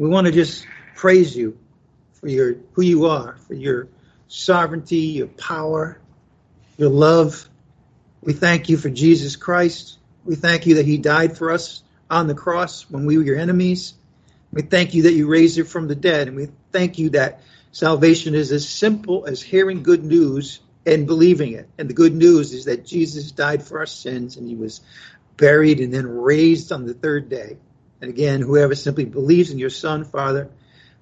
We want to just praise you for your who you are, for your sovereignty, your power, your love. We thank you for Jesus Christ. We thank you that he died for us on the cross when we were your enemies. We thank you that you raised him from the dead. And we thank you that salvation is as simple as hearing good news and believing it. And the good news is that Jesus died for our sins and he was buried and then raised on the third day. And again, whoever simply believes in your Son, Father,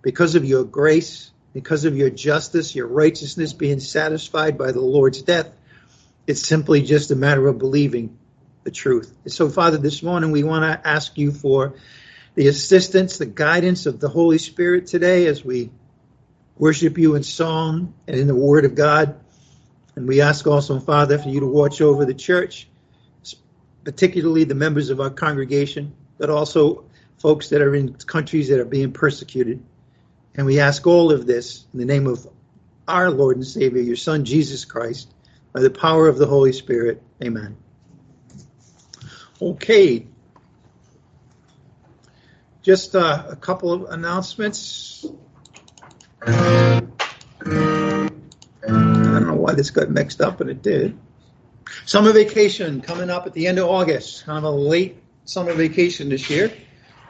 because of your grace, because of your justice, your righteousness being satisfied by the Lord's death, it's simply just a matter of believing the truth. And so, Father, this morning we want to ask you for the assistance, the guidance of the Holy Spirit today as we worship you in song and in the Word of God. And we ask also, Father, for you to watch over the church, particularly the members of our congregation, but also folks that are in countries that are being persecuted. And we ask all of this in the name of our Lord and Savior, your Son, Jesus Christ, by the power of the Holy Spirit. Amen. Okay. Just uh, a couple of announcements. I don't know why this got mixed up, but it did. Summer vacation coming up at the end of August. Kind of a late summer vacation this year.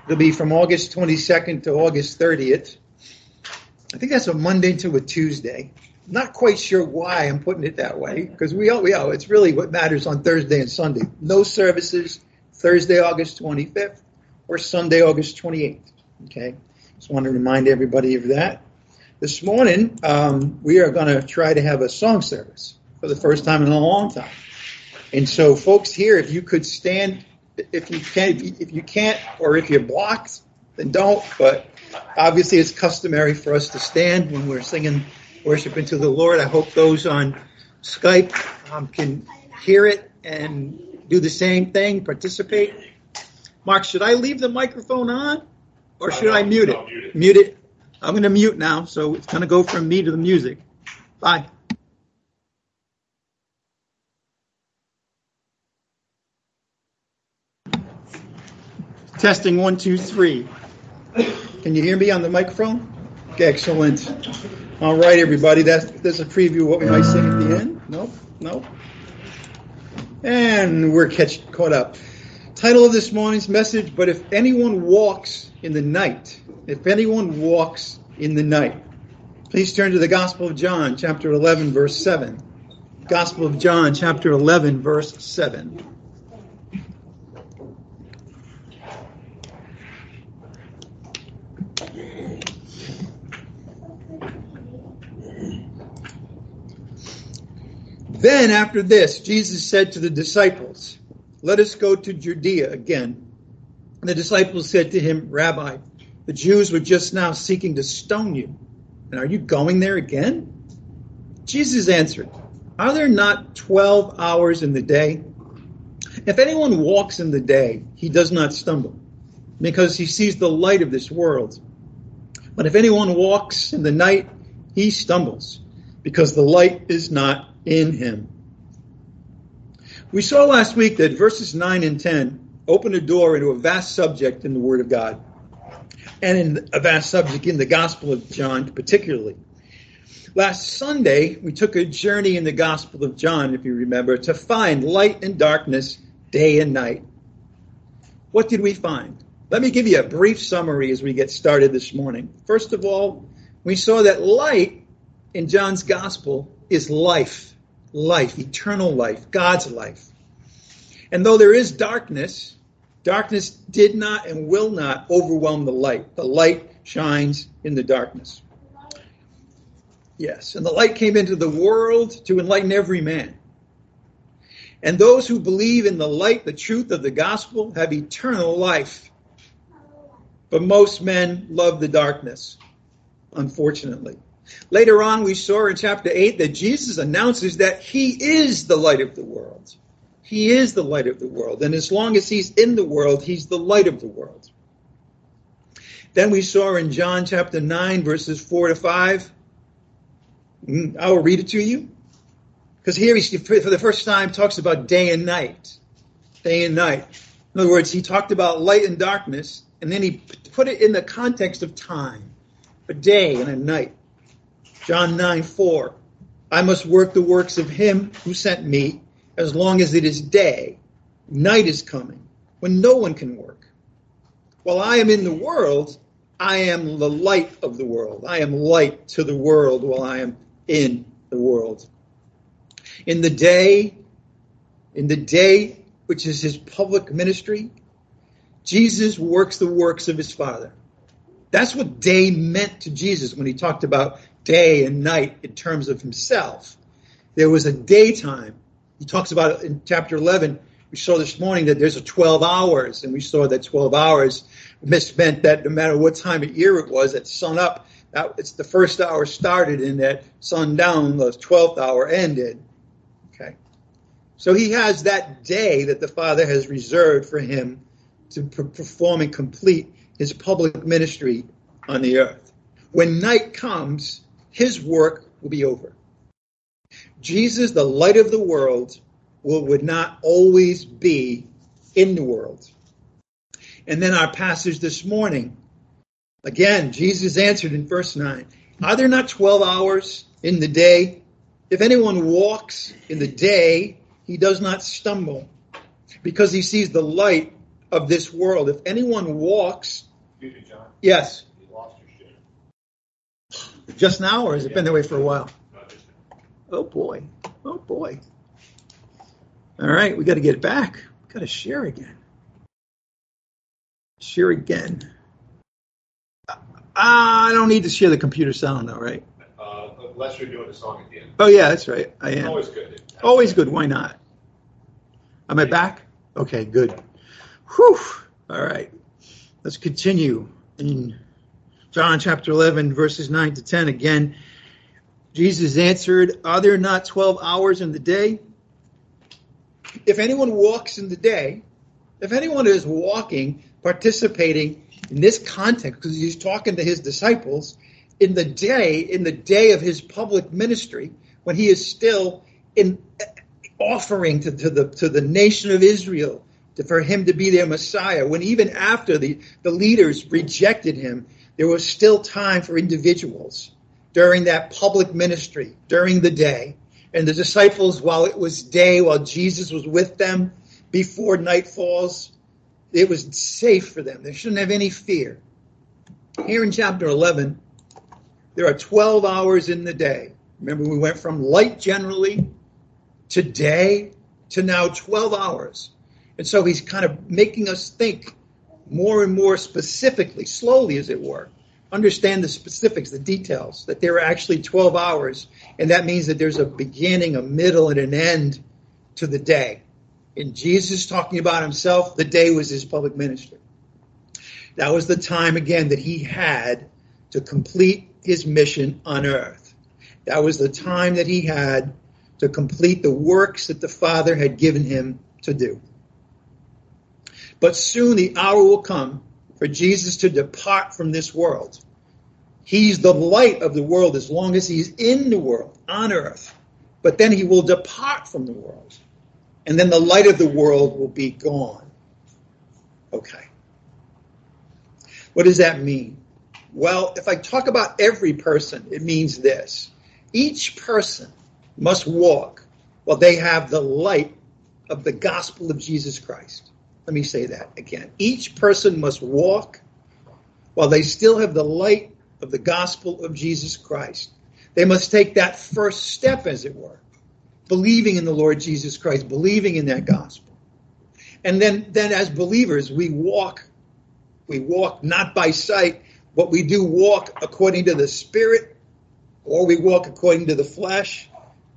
It'll be from August 22nd to August 30th. I think that's a Monday to a Tuesday. Not quite sure why I'm putting it that way because we all we all it's really what matters on Thursday and Sunday. No services Thursday, August 25th, or Sunday, August 28th. Okay, just want to remind everybody of that. This morning um, we are going to try to have a song service for the first time in a long time, and so folks here, if you could stand, if you can, if you can't, or if you're blocked, then don't. But obviously, it's customary for us to stand when we're singing worshiping to the Lord. I hope those on Skype um, can hear it and do the same thing, participate. Mark, should I leave the microphone on or should I mute it? mute it? Mute it. I'm going to mute now, so it's going to go from me to the music. Bye. Testing one, two, three. Can you hear me on the microphone? Excellent. All right, everybody. That's that's a preview of what we might sing at the end. Nope, nope. And we're catch, caught up. Title of this morning's message: But if anyone walks in the night, if anyone walks in the night, please turn to the Gospel of John, chapter eleven, verse seven. Gospel of John, chapter eleven, verse seven. Then, after this, Jesus said to the disciples, Let us go to Judea again. And the disciples said to him, Rabbi, the Jews were just now seeking to stone you. And are you going there again? Jesus answered, Are there not 12 hours in the day? If anyone walks in the day, he does not stumble, because he sees the light of this world. But if anyone walks in the night, he stumbles, because the light is not in him. We saw last week that verses 9 and 10 open a door into a vast subject in the Word of God, and in a vast subject in the Gospel of John, particularly. Last Sunday, we took a journey in the Gospel of John, if you remember, to find light and darkness day and night. What did we find? Let me give you a brief summary as we get started this morning. First of all, we saw that light in John's Gospel is life life, eternal life, God's life. And though there is darkness, darkness did not and will not overwhelm the light. The light shines in the darkness. Yes, and the light came into the world to enlighten every man. And those who believe in the light, the truth of the gospel, have eternal life. But most men love the darkness, unfortunately. Later on, we saw in chapter 8 that Jesus announces that he is the light of the world. He is the light of the world. And as long as he's in the world, he's the light of the world. Then we saw in John chapter 9, verses 4 to 5. Mm, I will read it to you. Because here he, for the first time, talks about day and night. Day and night. In other words, he talked about light and darkness. and then he put it in the context of time, a day and a night. John 9 4. I must work the works of him who sent me as long as it is day. Night is coming when no one can work. While I am in the world, I am the light of the world. I am light to the world while I am in the world. In the day, in the day which is his public ministry, Jesus works the works of his Father. That's what day meant to Jesus when he talked about day and night in terms of himself. There was a daytime. He talks about in chapter 11. We saw this morning that there's a 12 hours, and we saw that 12 hours meant that no matter what time of year it was, at sun up, that it's the first hour started and that sundown, the 12th hour ended. Okay. So he has that day that the Father has reserved for him to perform and complete his public ministry on the earth. When night comes, his work will be over. Jesus, the light of the world, will, would not always be in the world. And then our passage this morning, again, Jesus answered in verse 9 Are there not 12 hours in the day? If anyone walks in the day, he does not stumble because he sees the light of this world. If anyone walks, yes, just now, or has it been that way for a while? Oh boy. Oh boy. All right, we got to get it back. Got to share again. Share again. Uh, I don't need to share the computer sound though, right? Uh, unless you're doing a song at the end. Oh yeah, that's right. I am. Always good. Always good. Why not? Am I back? Okay, good. Whew. All right. Let's continue in John chapter 11, verses 9 to 10. Again, Jesus answered, Are there not 12 hours in the day? If anyone walks in the day, if anyone is walking, participating in this context, because he's talking to his disciples, in the day, in the day of his public ministry, when he is still in offering to, to the to the nation of Israel to, for him to be their Messiah, when even after the, the leaders rejected him, there was still time for individuals during that public ministry, during the day. And the disciples, while it was day, while Jesus was with them before night falls, it was safe for them. They shouldn't have any fear. Here in chapter 11, there are 12 hours in the day. Remember, we went from light generally to day to now 12 hours. And so he's kind of making us think more and more specifically, slowly as it were, understand the specifics, the details, that there are actually 12 hours, and that means that there's a beginning, a middle, and an end to the day. And Jesus talking about himself, the day was his public ministry. That was the time again that he had to complete his mission on earth. That was the time that he had to complete the works that the Father had given him to do. But soon the hour will come for Jesus to depart from this world. He's the light of the world as long as he's in the world, on earth. But then he will depart from the world. And then the light of the world will be gone. Okay. What does that mean? Well, if I talk about every person, it means this. Each person must walk while they have the light of the gospel of Jesus Christ. Let me say that again. Each person must walk while they still have the light of the gospel of Jesus Christ. They must take that first step, as it were, believing in the Lord Jesus Christ, believing in that gospel. And then, then as believers, we walk, we walk not by sight, but we do walk according to the Spirit, or we walk according to the flesh.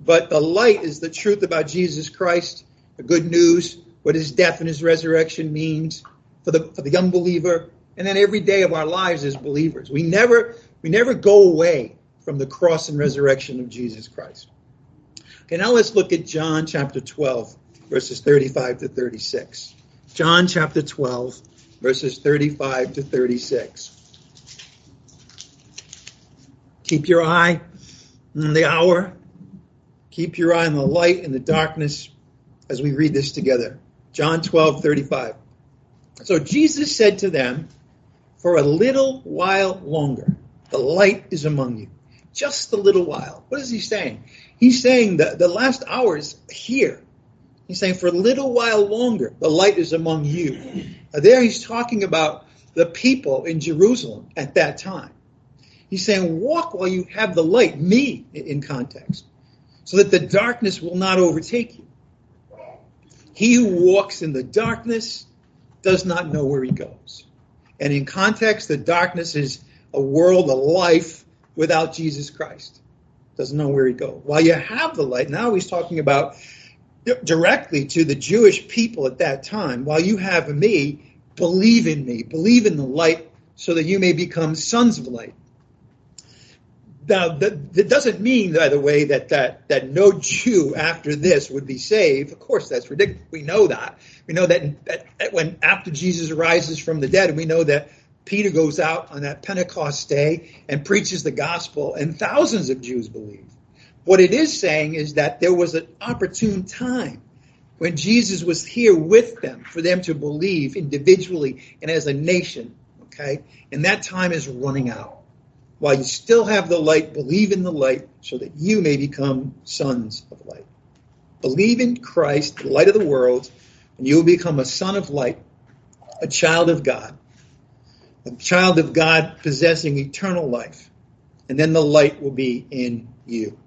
But the light is the truth about Jesus Christ, the good news what his death and his resurrection means for the for the unbeliever, and then every day of our lives as believers. We never we never go away from the cross and resurrection of Jesus Christ. Okay, now let's look at John chapter 12, verses 35 to 36. John chapter 12, verses 35 to 36. Keep your eye on the hour. Keep your eye on the light and the darkness as we read this together. John 12, 35. So Jesus said to them, for a little while longer, the light is among you. Just a little while. What is he saying? He's saying that the last hour is here. He's saying for a little while longer, the light is among you. Now there he's talking about the people in Jerusalem at that time. He's saying, walk while you have the light, me in context, so that the darkness will not overtake you. He who walks in the darkness does not know where he goes. And in context, the darkness is a world, a life without Jesus Christ. Doesn't know where he goes. While you have the light, now he's talking about directly to the Jewish people at that time. While you have me, believe in me, believe in the light so that you may become sons of light. Now, that, that, doesn't mean, by the way, that, that that no Jew after this would be saved. Of course, that's ridiculous. We know that. We know that, that, that when after Jesus rises from the dead, we know that Peter goes out on that Pentecost day and preaches the gospel, and thousands of Jews believe. What it is saying is that there was an opportune time when Jesus was here with them for them to believe individually and as a nation. Okay? And that time is running out while you still have the light, believe in the light so that you may become sons of light. Believe in Christ, the light of the world, and you will become a son of light, a child of God, a child of God possessing eternal life. And then the light will be in you.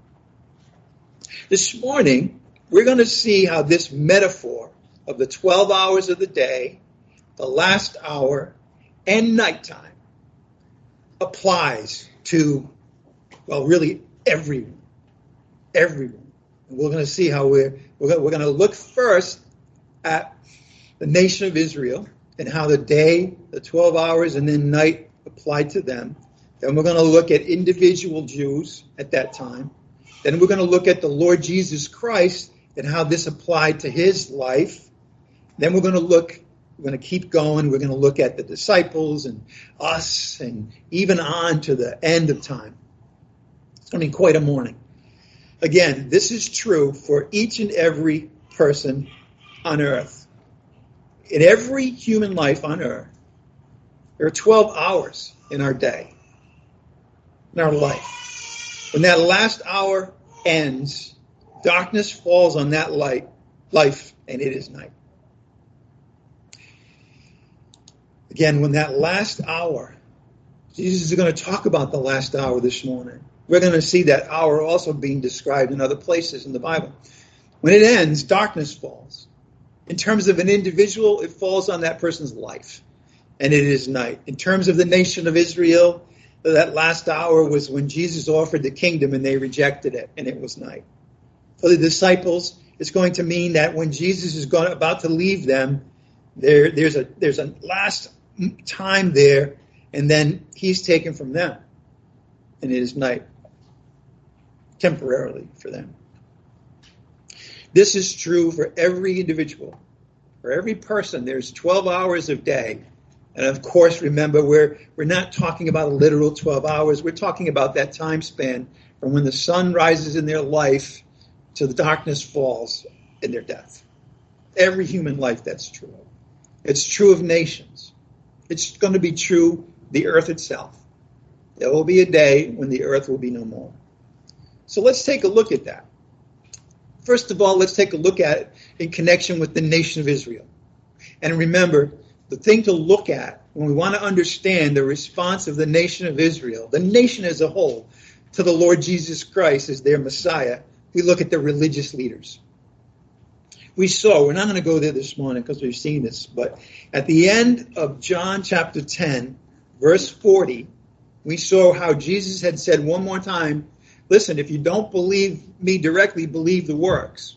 This morning, we're going to see how this metaphor of the 12 hours of the day, the last hour, and nighttime applies to, well, really everyone. Everyone. And we're going to see how we're, we're going to look first at the nation of Israel and how the day, the 12 hours, and then night applied to them. Then we're going to look at individual Jews at that time. Then we're going to look at the Lord Jesus Christ and how this applied to his life. Then we're going to look we're going to keep going. We're going to look at the disciples and us and even on to the end of time. It's going to be quite a morning. Again, this is true for each and every person on earth. In every human life on earth, there are 12 hours in our day, in our life. When that last hour ends, darkness falls on that light, life, and it is night. Again, when that last hour, Jesus is going to talk about the last hour this morning. We're going to see that hour also being described in other places in the Bible. When it ends, darkness falls. In terms of an individual, it falls on that person's life, and it is night. In terms of the nation of Israel, that last hour was when Jesus offered the kingdom and they rejected it, and it was night. For the disciples, it's going to mean that when Jesus is going, about to leave them, there, there's a there's a last time there, and then he's taken from them, and it is night temporarily for them. This is true for every individual. For every person, there's 12 hours of day. And of course, remember, we're, we're not talking about a literal 12 hours. We're talking about that time span from when the sun rises in their life to the darkness falls in their death. Every human life, that's true. It's true of nations. It's going to be true the earth itself. There will be a day when the earth will be no more. So let's take a look at that. First of all, let's take a look at it in connection with the nation of Israel. And remember, the thing to look at when we want to understand the response of the nation of Israel, the nation as a whole, to the Lord Jesus Christ as their Messiah, we look at the religious leaders we saw, we're not going to go there this morning because we've seen this, but at the end of John chapter 10, verse 40, we saw how Jesus had said one more time, listen, if you don't believe me directly, believe the works.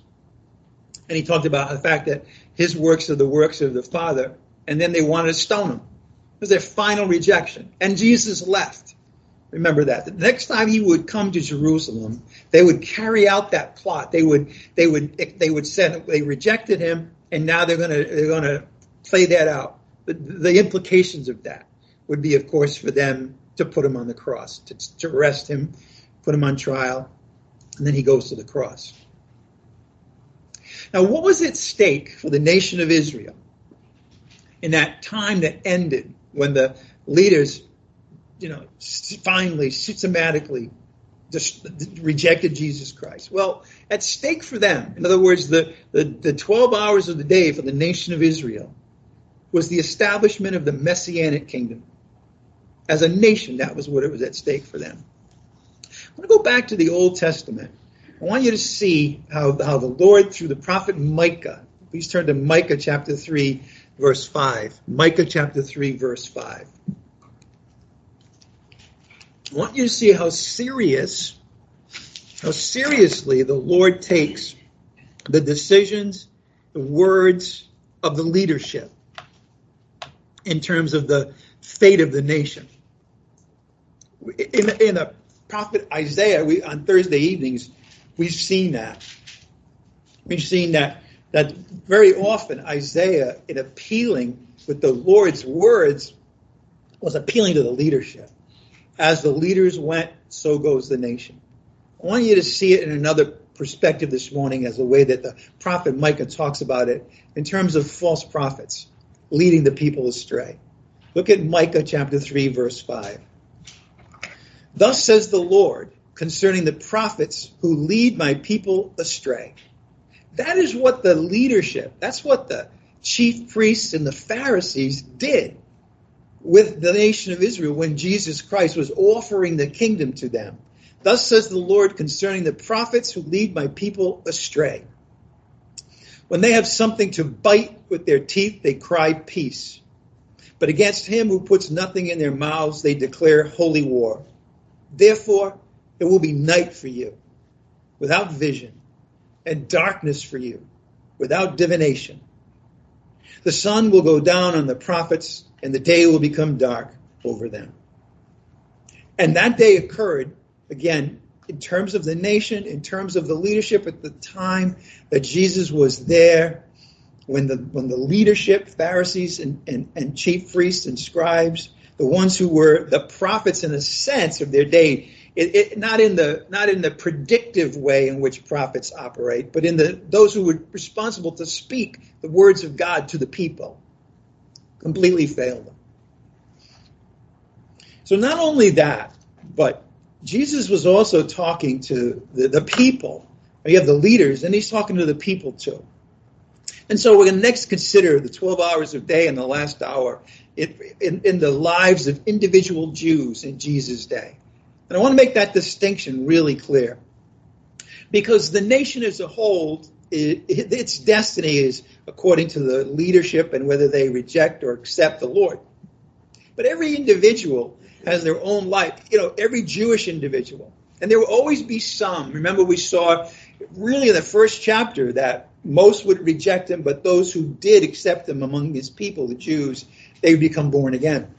And he talked about the fact that his works are the works of the Father, and then they wanted to stone him. It was their final rejection. And Jesus left. Remember that. The next time he would come to Jerusalem, they would carry out that plot. They would they would they would send they rejected him, and now they're gonna they're gonna play that out. The, the implications of that would be, of course, for them to put him on the cross, to, to arrest him, put him on trial, and then he goes to the cross. Now, what was at stake for the nation of Israel in that time that ended when the leaders, you know, finally, systematically just rejected Jesus Christ. Well, at stake for them, in other words, the, the, the 12 hours of the day for the nation of Israel was the establishment of the messianic kingdom. As a nation, that was what it was at stake for them. I want to go back to the Old Testament. I want you to see how, how the Lord, through the prophet Micah, please turn to Micah chapter 3, verse 5. Micah chapter 3, verse 5. I want you to see how serious, how seriously the Lord takes the decisions, the words of the leadership in terms of the fate of the nation. In, in the prophet Isaiah, we, on Thursday evenings, we've seen that. We've seen that that very often Isaiah, in appealing with the Lord's words, was appealing to the leadership. As the leaders went, so goes the nation. I want you to see it in another perspective this morning as the way that the prophet Micah talks about it in terms of false prophets leading the people astray. Look at Micah chapter 3, verse 5. Thus says the Lord concerning the prophets who lead my people astray. That is what the leadership, that's what the chief priests and the Pharisees did with the nation of Israel when Jesus Christ was offering the kingdom to them. Thus says the Lord concerning the prophets who lead my people astray. When they have something to bite with their teeth, they cry peace. But against him who puts nothing in their mouths, they declare holy war. Therefore, it will be night for you, without vision, and darkness for you, without divination. The sun will go down on the prophets, and the day will become dark over them. And that day occurred, again, in terms of the nation, in terms of the leadership at the time that Jesus was there, when the when the leadership, Pharisees and, and, and chief priests and scribes, the ones who were the prophets in a sense of their day, it, it, not in the not in the predictive way in which prophets operate, but in the those who were responsible to speak the words of God to the people, completely failed them. So not only that, but Jesus was also talking to the, the people. You have the leaders, and he's talking to the people too. And so we're going to next consider the 12 hours of day and the last hour in, in, in the lives of individual Jews in Jesus' day. And I want to make that distinction really clear. Because the nation as a whole, it, it, its destiny is according to the leadership and whether they reject or accept the Lord. But every individual has their own life. You know, every Jewish individual. And there will always be some. Remember, we saw really in the first chapter that most would reject him, but those who did accept him among his people, the Jews, they become born again.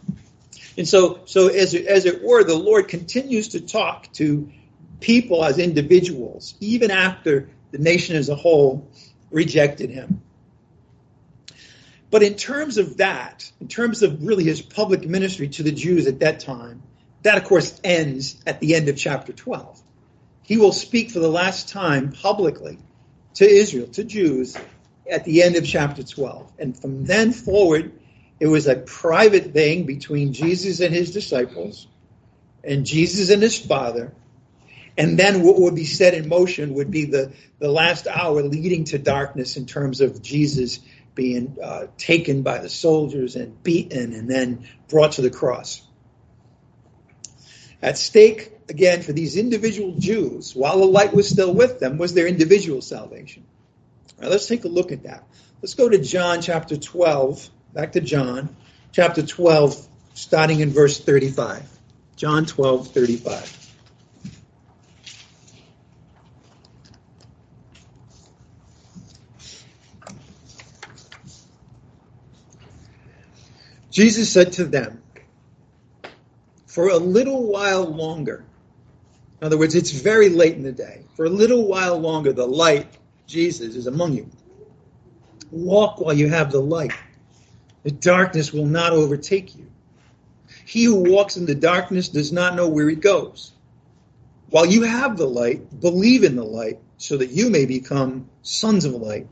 And so, so as, as it were, the Lord continues to talk to people as individuals, even after the nation as a whole rejected him. But in terms of that, in terms of really his public ministry to the Jews at that time, that of course ends at the end of chapter 12. He will speak for the last time publicly to Israel, to Jews, at the end of chapter 12. And from then forward, it was a private thing between Jesus and his disciples, and Jesus and his Father. And then what would be set in motion would be the, the last hour leading to darkness in terms of Jesus being uh, taken by the soldiers and beaten and then brought to the cross. At stake, again, for these individual Jews, while the light was still with them, was their individual salvation. All right, let's take a look at that. Let's go to John chapter 12, back to John chapter 12, starting in verse 35. John 12, 35. Jesus said to them, For a little while longer, in other words, it's very late in the day, for a little while longer, the light, Jesus, is among you. Walk while you have the light. The darkness will not overtake you. He who walks in the darkness does not know where he goes. While you have the light, believe in the light so that you may become sons of light.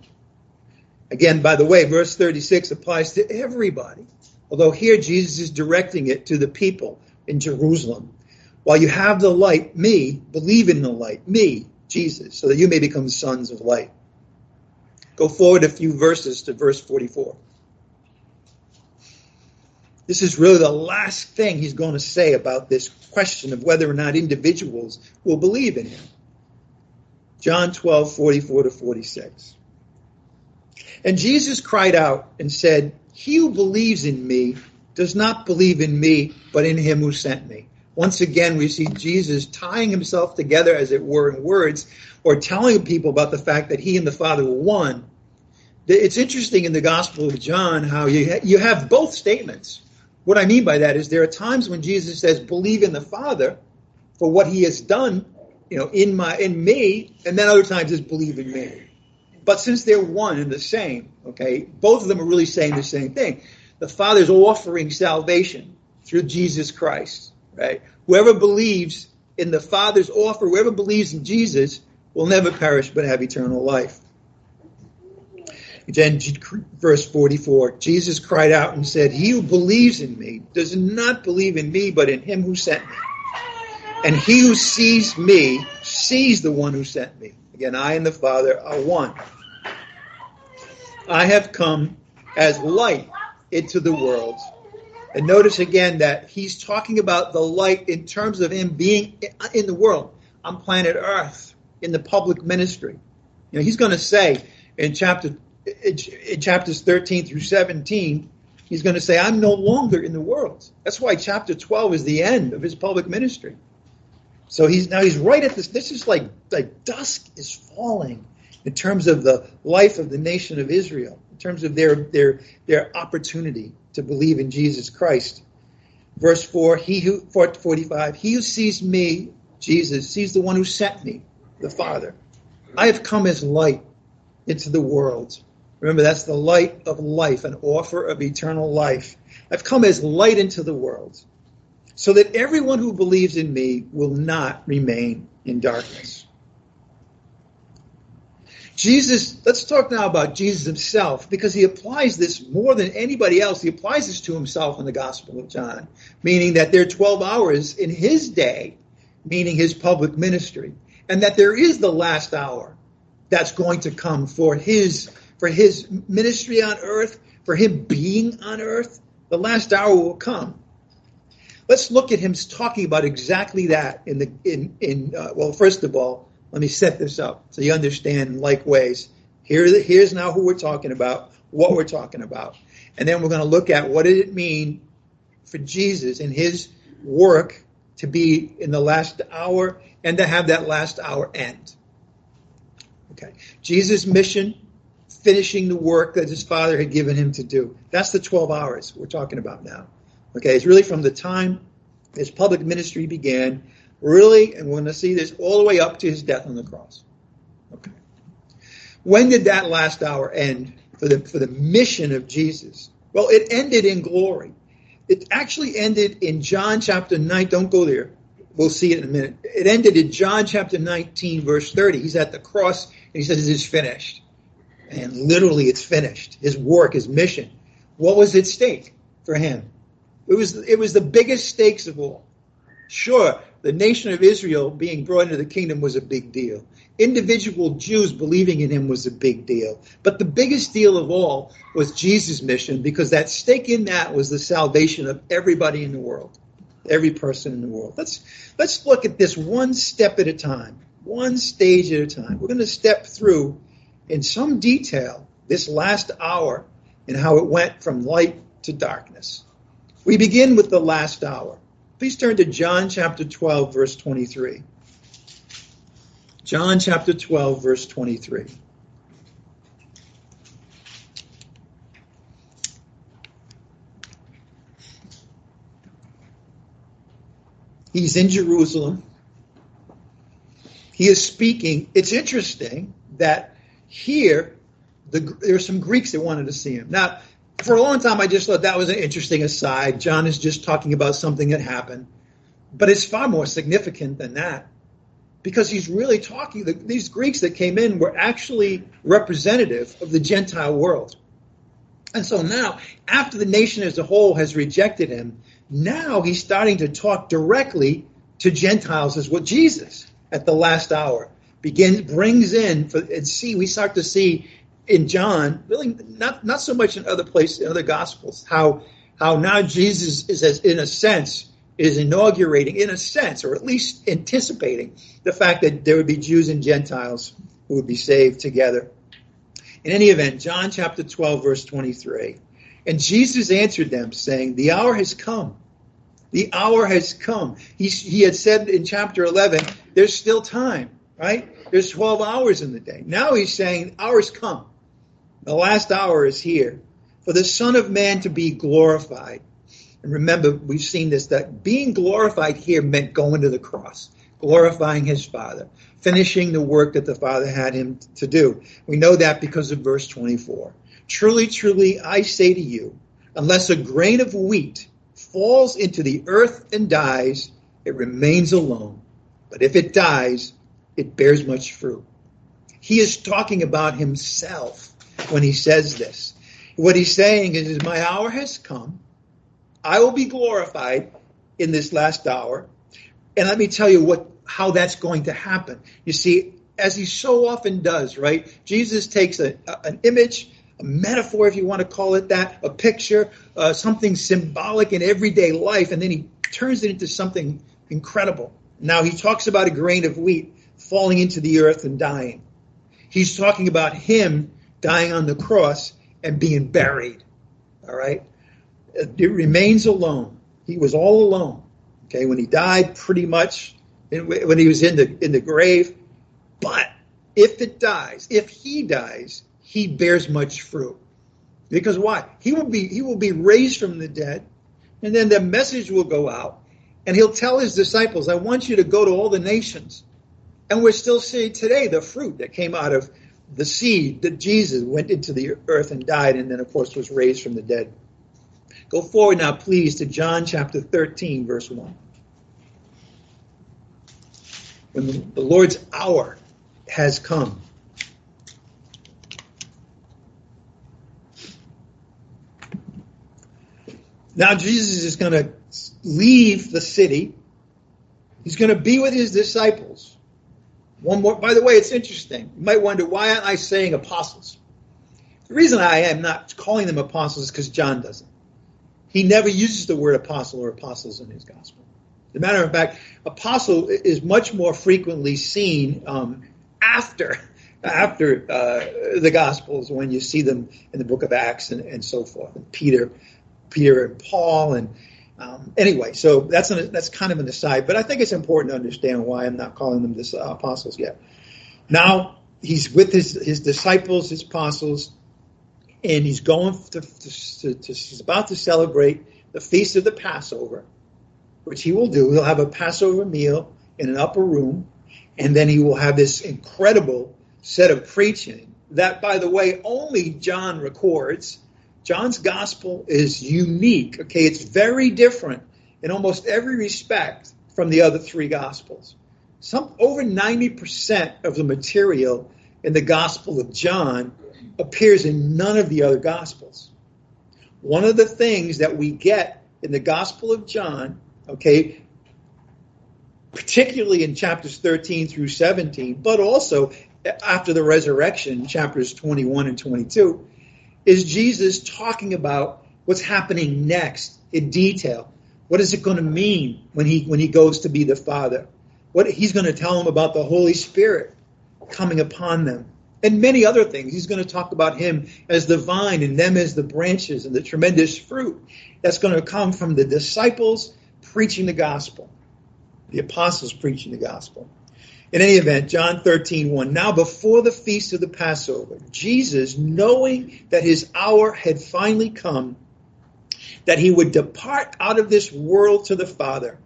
Again, by the way, verse 36 applies to everybody Although here Jesus is directing it to the people in Jerusalem. While you have the light, me, believe in the light, me, Jesus, so that you may become sons of light. Go forward a few verses to verse 44. This is really the last thing he's going to say about this question of whether or not individuals will believe in him. John 12, 44 to 46. And Jesus cried out and said, He who believes in me does not believe in me, but in him who sent me. Once again, we see Jesus tying himself together, as it were, in words, or telling people about the fact that he and the Father were one. It's interesting in the Gospel of John how you, you have both statements. What I mean by that is there are times when Jesus says, believe in the Father for what he has done, you know, in my in me, and then other times is believe in me. But since they're one and the same, okay, both of them are really saying the same thing. The Father's offering salvation through Jesus Christ, right? Whoever believes in the Father's offer, whoever believes in Jesus, will never perish but have eternal life. Again, verse 44, Jesus cried out and said, He who believes in me does not believe in me, but in him who sent me. And he who sees me sees the one who sent me. Again, I and the Father are one. I have come as light into the world. And notice again that he's talking about the light in terms of him being in the world, on planet Earth, in the public ministry. You know, he's going to say in chapter in chapters 13 through 17, he's going to say, I'm no longer in the world. That's why chapter 12 is the end of his public ministry. So he's now he's right at this. This is like like dusk is falling in terms of the life of the nation of Israel, in terms of their their their opportunity to believe in Jesus Christ. Verse 4, he who 45, he who sees me, Jesus, sees the one who sent me, the Father. I have come as light into the world Remember, that's the light of life, an offer of eternal life. I've come as light into the world so that everyone who believes in me will not remain in darkness. Jesus, let's talk now about Jesus himself because he applies this more than anybody else. He applies this to himself in the Gospel of John, meaning that there are 12 hours in his day, meaning his public ministry, and that there is the last hour that's going to come for his for his ministry on earth, for him being on earth, the last hour will come. Let's look at him talking about exactly that in the in in uh, well, first of all, let me set this up so you understand like ways. Here, here's now who we're talking about, what we're talking about, and then we're going to look at what did it mean for Jesus and his work to be in the last hour and to have that last hour end. Okay, Jesus' mission finishing the work that his father had given him to do. That's the 12 hours we're talking about now. Okay, it's really from the time his public ministry began, really, and we're going to see this all the way up to his death on the cross. Okay. When did that last hour end for the, for the mission of Jesus? Well, it ended in glory. It actually ended in John chapter 9. Don't go there. We'll see it in a minute. It ended in John chapter 19, verse 30. He's at the cross and he says, It is finished and literally it's finished. His work, his mission. What was at stake for him? It was it was the biggest stakes of all. Sure, the nation of Israel being brought into the kingdom was a big deal. Individual Jews believing in him was a big deal. But the biggest deal of all was Jesus' mission because that stake in that was the salvation of everybody in the world. Every person in the world. Let's let's look at this one step at a time, one stage at a time. We're going to step through in some detail this last hour and how it went from light to darkness. We begin with the last hour. Please turn to John chapter 12, verse 23. John chapter 12, verse 23. He's in Jerusalem. He is speaking. It's interesting that here, the, there are some Greeks that wanted to see him. Now, for a long time, I just thought that was an interesting aside. John is just talking about something that happened, but it's far more significant than that because he's really talking. These Greeks that came in were actually representative of the Gentile world. And so now, after the nation as a whole has rejected him, now he's starting to talk directly to Gentiles as what Jesus at the last hour begins brings in for, and see we start to see in John really not not so much in other places in other gospels how how now Jesus is as in a sense is inaugurating in a sense or at least anticipating the fact that there would be Jews and Gentiles who would be saved together. In any event, John chapter 12 verse 23. And Jesus answered them saying, "The hour has come the hour has come. He, he had said in chapter 11, there's still time, right? There's 12 hours in the day. Now he's saying, hours come. The last hour is here for the Son of Man to be glorified. And remember, we've seen this that being glorified here meant going to the cross, glorifying his Father, finishing the work that the Father had him to do. We know that because of verse 24. Truly, truly, I say to you, unless a grain of wheat falls into the earth and dies, it remains alone. But if it dies, it bears much fruit. He is talking about himself when he says this. What he's saying is, my hour has come. I will be glorified in this last hour. And let me tell you what how that's going to happen. You see, as he so often does, right? Jesus takes a, an image a metaphor, if you want to call it that, a picture, uh, something symbolic in everyday life, and then he turns it into something incredible. Now he talks about a grain of wheat falling into the earth and dying. He's talking about him dying on the cross and being buried. All right? It remains alone. He was all alone. Okay, when he died, pretty much when he was in the in the grave. But if it dies, if he dies, he bears much fruit. Because why? He will be he will be raised from the dead, and then the message will go out, and he'll tell his disciples, "I want you to go to all the nations." And we're still seeing today the fruit that came out of the seed that Jesus went into the earth and died, and then of course was raised from the dead. Go forward now, please, to John chapter 13, verse 1. When the Lord's hour has come, Now Jesus is going to leave the city. He's going to be with his disciples. One more, by the way, it's interesting. You might wonder why aren't I saying apostles? The reason I am not calling them apostles is because John doesn't. He never uses the word apostle or apostles in his gospel. As a matter of fact, apostle is much more frequently seen um, after after uh, the Gospels when you see them in the book of Acts and, and so forth. And Peter Peter and Paul. And um, anyway, so that's an, that's kind of an aside, but I think it's important to understand why I'm not calling them this, uh, apostles yet. Now he's with his his disciples, his apostles, and he's going to, to, to he's about to celebrate the feast of the Passover, which he will do. He'll have a Passover meal in an upper room, and then he will have this incredible set of preaching that, by the way, only John records John's gospel is unique. Okay, it's very different in almost every respect from the other three gospels. Some over 90% of the material in the gospel of John appears in none of the other gospels. One of the things that we get in the gospel of John, okay, particularly in chapters 13 through 17, but also after the resurrection, chapters 21 and 22, is Jesus talking about what's happening next in detail. What is it going to mean when he when he goes to be the Father? What he's going to tell them about the Holy Spirit coming upon them and many other things. He's going to talk about him as the vine and them as the branches and the tremendous fruit that's going to come from the disciples preaching the gospel, the apostles preaching the gospel. In any event, John 13, 1. Now before the feast of the Passover, Jesus, knowing that his hour had finally come, that he would depart out of this world to the Father.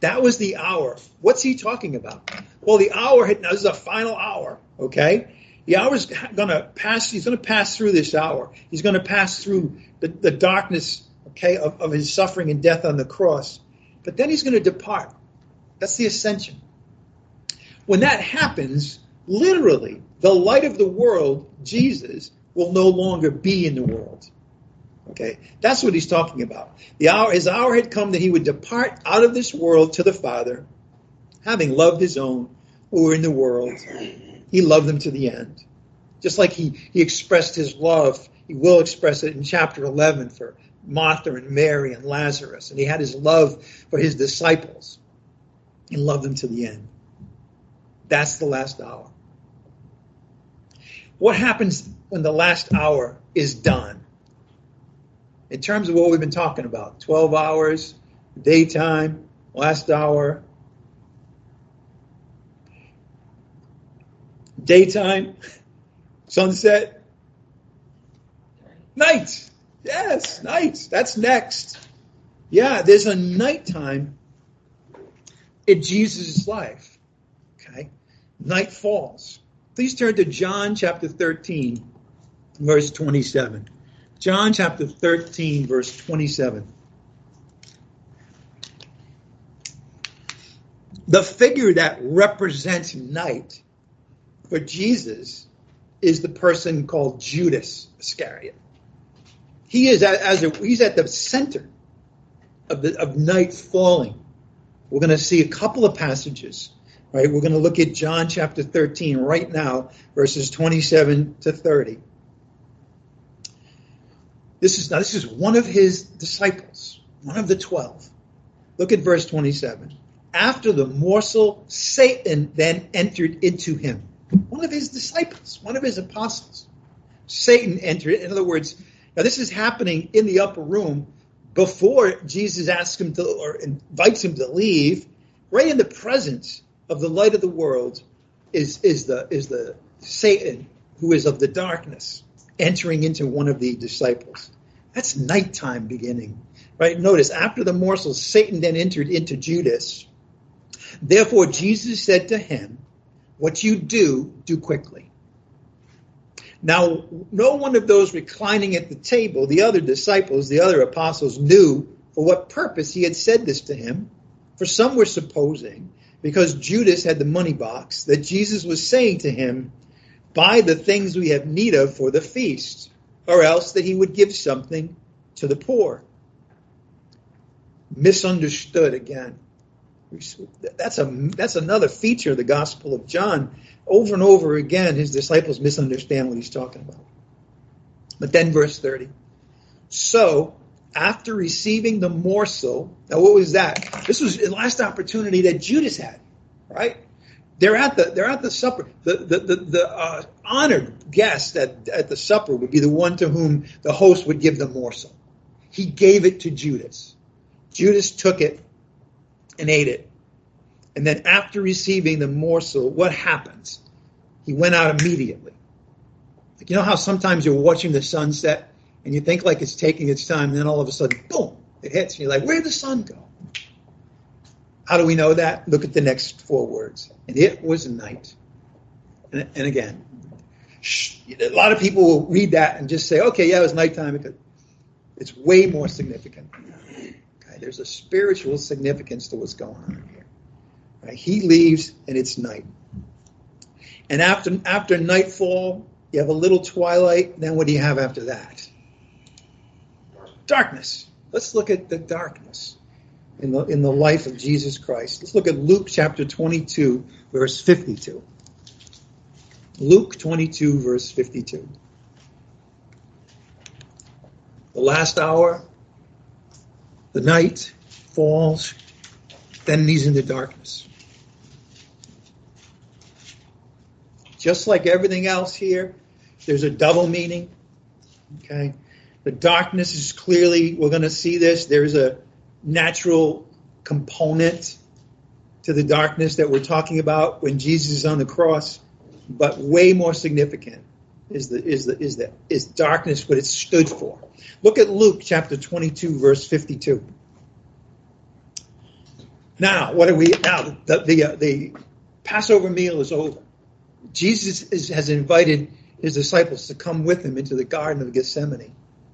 That was the hour. What's he talking about? Well, the hour had, now this is a final hour, okay? The hour is going to pass, he's going to pass through this hour. He's going to pass through the, the darkness, okay, of, of his suffering and death on the cross. But then he's going to depart. That's the ascension. When that happens, literally, the light of the world, Jesus, will no longer be in the world. Okay, that's what he's talking about. The hour, his hour had come that he would depart out of this world to the Father, having loved his own who were in the world. He loved them to the end. Just like he, he expressed his love, he will express it in chapter 11 for Martha and Mary and Lazarus. And he had his love for his disciples and loved them to the end. That's the last hour. What happens when the last hour is done? In terms of what we've been talking about 12 hours, daytime, last hour, daytime, sunset, night. Yes, night. That's next. Yeah, there's a nighttime in Jesus' life. Night falls. Please turn to John chapter 13, verse 27. John chapter 13, verse 27. The figure that represents night for Jesus is the person called Judas Iscariot. He is at, as a, he's at the center of the of night falling. We're going to see a couple of passages. Right, we're going to look at John chapter 13 right now, verses 27 to 30. This is now this is one of his disciples, one of the twelve. Look at verse 27. After the morsel, Satan then entered into him one of his disciples, one of his apostles. Satan entered. In other words, now this is happening in the upper room before Jesus asks him to or invites him to leave. Right in the presence of the light of the world is is the is the Satan who is of the darkness entering into one of the disciples. That's nighttime beginning. Right? Notice after the morsel, Satan then entered into Judas. Therefore, Jesus said to him, what you do, do quickly. Now, no one of those reclining at the table, the other disciples, the other apostles, knew for what purpose he had said this to him. For some were supposing, because Judas had the money box, that Jesus was saying to him, Buy the things we have need of for the feast, or else that he would give something to the poor. Misunderstood again. That's a that's another feature of the Gospel of John. Over and over again, his disciples misunderstand what he's talking about. But then, verse thirty. So, after receiving the morsel, now what was that? This was the last opportunity that Judas had, right? They're at the they're at the supper. The the the, the uh, honored guest at at the supper would be the one to whom the host would give the morsel. He gave it to Judas. Judas took it and ate it. And then after receiving the morsel, what happens? He went out immediately. Like, you know how sometimes you're watching the sunset and you think like it's taking its time, and then all of a sudden, boom, it hits. And you're like, where'd the sun go? How do we know that? Look at the next four words. And it was night. And, and again, shh, a lot of people will read that and just say, okay, yeah, it was nighttime. Because it's way more significant. Okay, there's a spiritual significance to what's going on here. Right? He leaves and it's night. And after after nightfall, you have a little twilight. Then what do you have after that? Darkness. Let's look at the darkness in the in the life of Jesus Christ. Let's look at Luke chapter 22, verse 52. Luke 22, verse 52. The last hour, the night falls, then he's in the darkness. Just like everything else here, there's a double meaning. Okay. The darkness is clearly, we're going to see this, there's a natural component to the darkness that we're talking about when Jesus is on the cross, but way more significant is the is the is the is darkness what it stood for. Look at Luke chapter 22 verse 52. Now, what are we now the the, uh, the Passover meal is over. Jesus is, has invited his disciples to come with him into the garden of Gethsemane.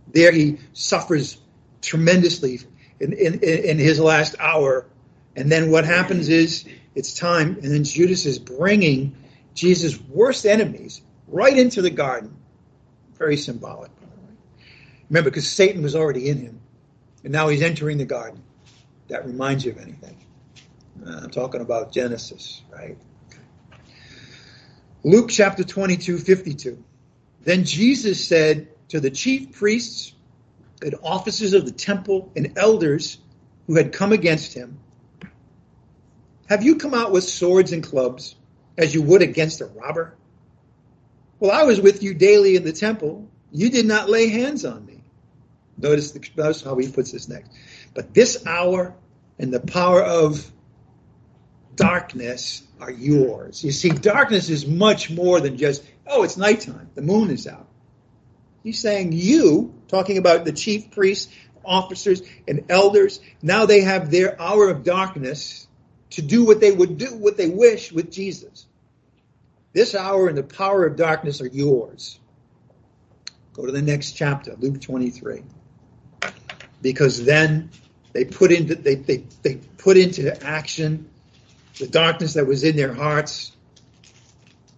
There he suffers tremendously in, in, in his last hour. And then what happens is it's time, and then Judas is bringing Jesus' worst enemies right into the garden. Very symbolic, by the way. Remember, because Satan was already in him, and now he's entering the garden. That reminds you of anything? Uh, I'm talking about Genesis, right? Luke chapter 22, 52. Then Jesus said to the chief priests and officers of the temple and elders who had come against him, Have you come out with swords and clubs as you would against a robber? Well, I was with you daily in the temple. You did not lay hands on me. Notice, the, notice how he puts this next. But this hour and the power of darkness are yours. You see, darkness is much more than just, oh, it's nighttime, the moon is out. He's saying you, talking about the chief priests, officers, and elders, now they have their hour of darkness to do what they would do, what they wish with Jesus. This hour and the power of darkness are yours. Go to the next chapter, Luke 23. Because then they put into they, they, they put into action the darkness that was in their hearts.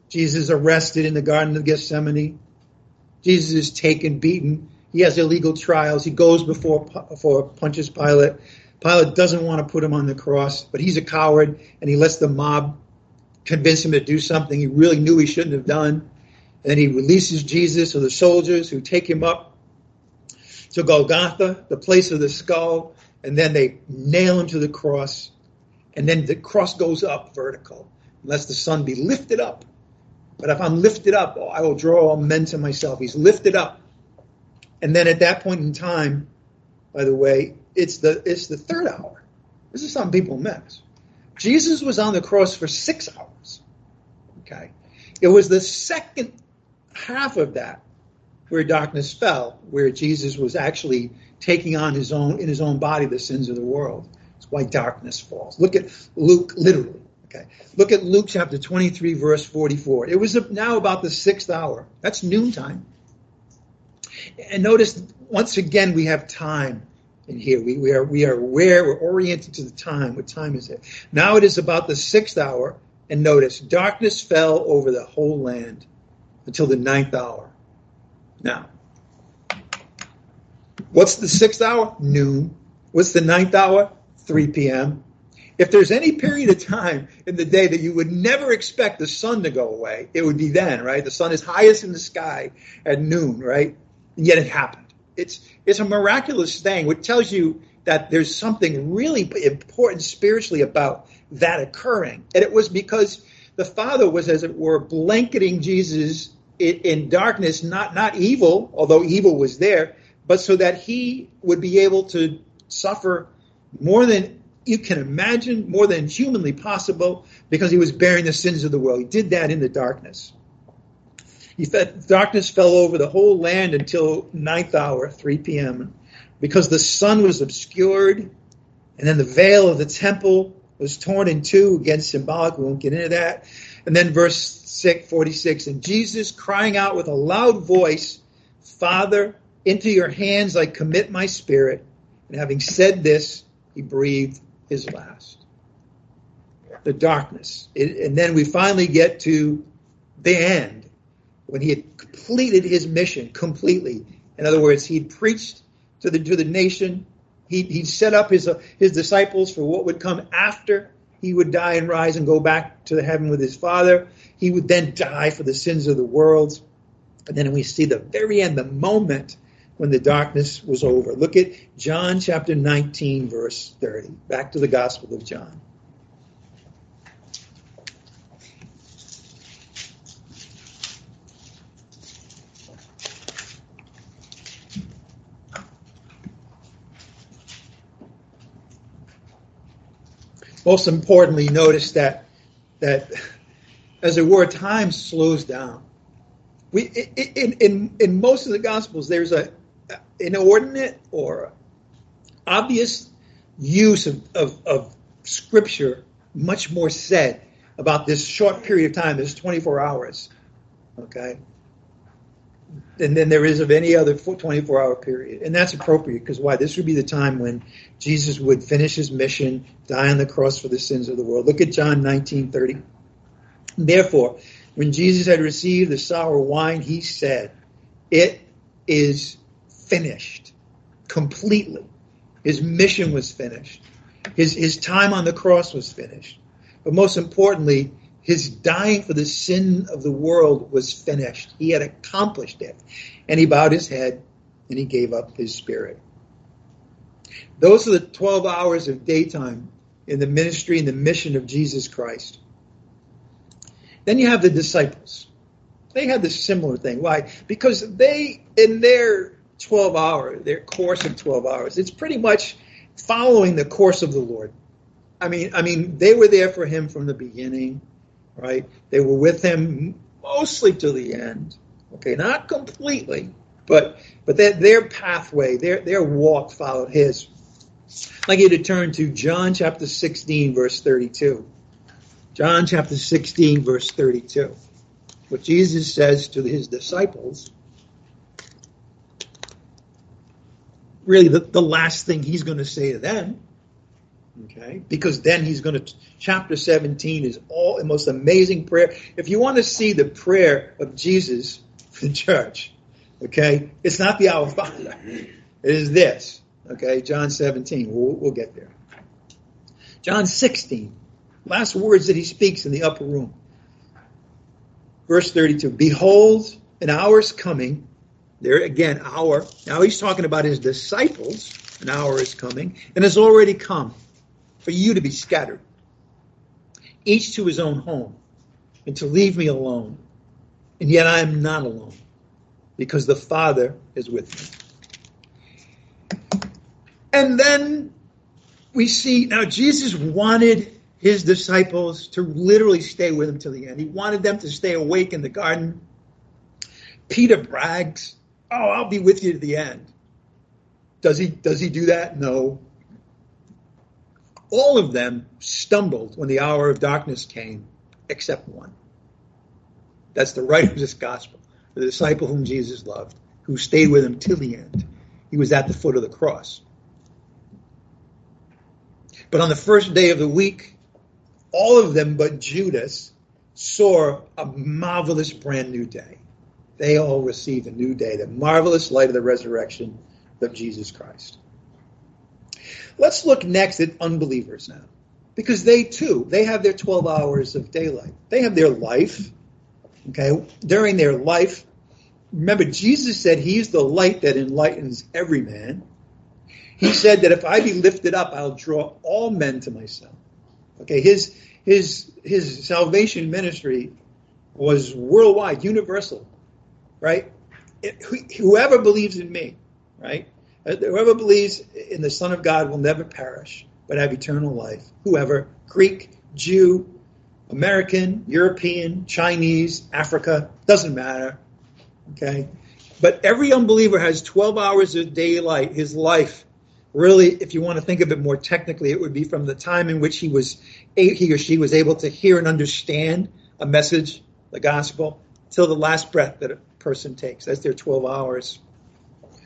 Jesus arrested in the Garden of Gethsemane. Jesus is taken, beaten. He has illegal trials. He goes before, before Pontius Pilate. Pilate doesn't want to put him on the cross, but he's a coward and he lets the mob convince him to do something he really knew he shouldn't have done. And then he releases Jesus to the soldiers who take him up to Golgotha, the place of the skull, and then they nail him to the cross. And then the cross goes up vertical, unless the Son be lifted up. But if I'm lifted up, I will draw all men to myself. He's lifted up. And then at that point in time, by the way, it's the it's the third hour. This is something people miss. Jesus was on the cross for six hours. Okay. It was the second half of that where darkness fell, where Jesus was actually taking on his own in his own body the sins of the world. It's why darkness falls. Look at Luke literally. Okay. Look at Luke chapter 23, verse 44. It was now about the sixth hour. That's noontime. And notice once again we have time in here. We, we are we are aware, we're oriented to the time. What time is it? Now it is about the sixth hour, and notice darkness fell over the whole land until the ninth hour. Now, what's the sixth hour? Noon. What's the ninth hour? 3 p.m. If there's any period of time in the day that you would never expect the sun to go away, it would be then, right? The sun is highest in the sky at noon, right? And yet it happened. It's it's a miraculous thing, which tells you that there's something really important spiritually about that occurring. And it was because the Father was, as it were, blanketing Jesus in, in darkness, not not evil, although evil was there, but so that he would be able to suffer more than you can imagine, more than humanly possible, because he was bearing the sins of the world. He did that in the darkness. He fed, darkness fell over the whole land until ninth hour, 3 p.m., because the sun was obscured, and then the veil of the temple was torn in two. Again, symbolic. We won't get into that. And then verse 6, 46, and Jesus crying out with a loud voice, Father, into your hands I commit my spirit. And having said this, he breathed his last. The darkness. It, and then we finally get to the end when he had completed his mission completely. In other words, he'd preached to the, to the nation. He, he'd set up his, uh, his disciples for what would come after he would die and rise and go back to heaven with his father. He would then die for the sins of the world. And then we see the very end, the moment when the darkness was over. Look at John chapter 19, verse 30. Back to the Gospel of John. Most importantly, notice that that as it were, time slows down. We in in in most of the Gospels, there's a inordinate or obvious use of, of, of scripture, much more said about this short period of time, this 24 hours. Okay? And then there is of any other 24 hour period. And that's appropriate because why? This would be the time when Jesus would finish his mission, die on the cross for the sins of the world. Look at John 19 30. Therefore, when Jesus had received the sour wine, he said, It is finished completely. His mission was finished. His, his time on the cross was finished. But most importantly, his dying for the sin of the world was finished. He had accomplished it. And he bowed his head and he gave up his spirit. Those are the 12 hours of daytime in the ministry and the mission of Jesus Christ. Then you have the disciples. They had this similar thing. Why? Because they, in their 12 hour, their course of 12 hours, it's pretty much following the course of the Lord. I mean, I mean, they were there for him from the beginning, right? They were with him mostly to the end. Okay, not completely, but but their, their pathway, their their walk followed his. I'd like you to turn to John chapter 16, verse 32. John chapter 16, verse 32. What Jesus says to his disciples, really the, the last thing he's going to say to them. Okay, because then he's going to, chapter 17 is all the most amazing prayer. If you want to see the prayer of Jesus for the church, okay, it's not the Our Father. It is this. Okay, John 17. We'll, we'll get there. John 16. Last words that he speaks in the upper room. Verse 32. Behold, an hour is coming. There again, hour. Now he's talking about his disciples. An hour is coming and has already come for you to be scattered, each to his own home, and to leave me alone. And yet I am not alone, because the Father is with me. And then we see now Jesus wanted his disciples to literally stay with him till the end. He wanted them to stay awake in the garden. Peter brags, "Oh, I'll be with you to the end." Does he does he do that? No. All of them stumbled when the hour of darkness came, except one. That's the writer of this gospel, the disciple whom Jesus loved, who stayed with him till the end. He was at the foot of the cross. But on the first day of the week, all of them but Judas saw a marvelous brand new day. They all received a new day, the marvelous light of the resurrection of Jesus Christ. Let's look next at unbelievers now. Because they too, they have their 12 hours of daylight. They have their life. Okay. During their life, remember, Jesus said he's the light that enlightens every man. He said that if I be lifted up, I'll draw all men to myself. Okay, his his his salvation ministry was worldwide, universal, right? It, whoever believes in me, right? Uh, whoever believes in the Son of God will never perish, but have eternal life. Whoever, Greek, Jew, American, European, Chinese, Africa, doesn't matter. Okay? But every unbeliever has 12 hours of daylight. His life really, if you want to think of it more technically, it would be from the time in which he was he or she was able to hear and understand a message, the gospel, till the last breath that person takes. That's their 12 hours.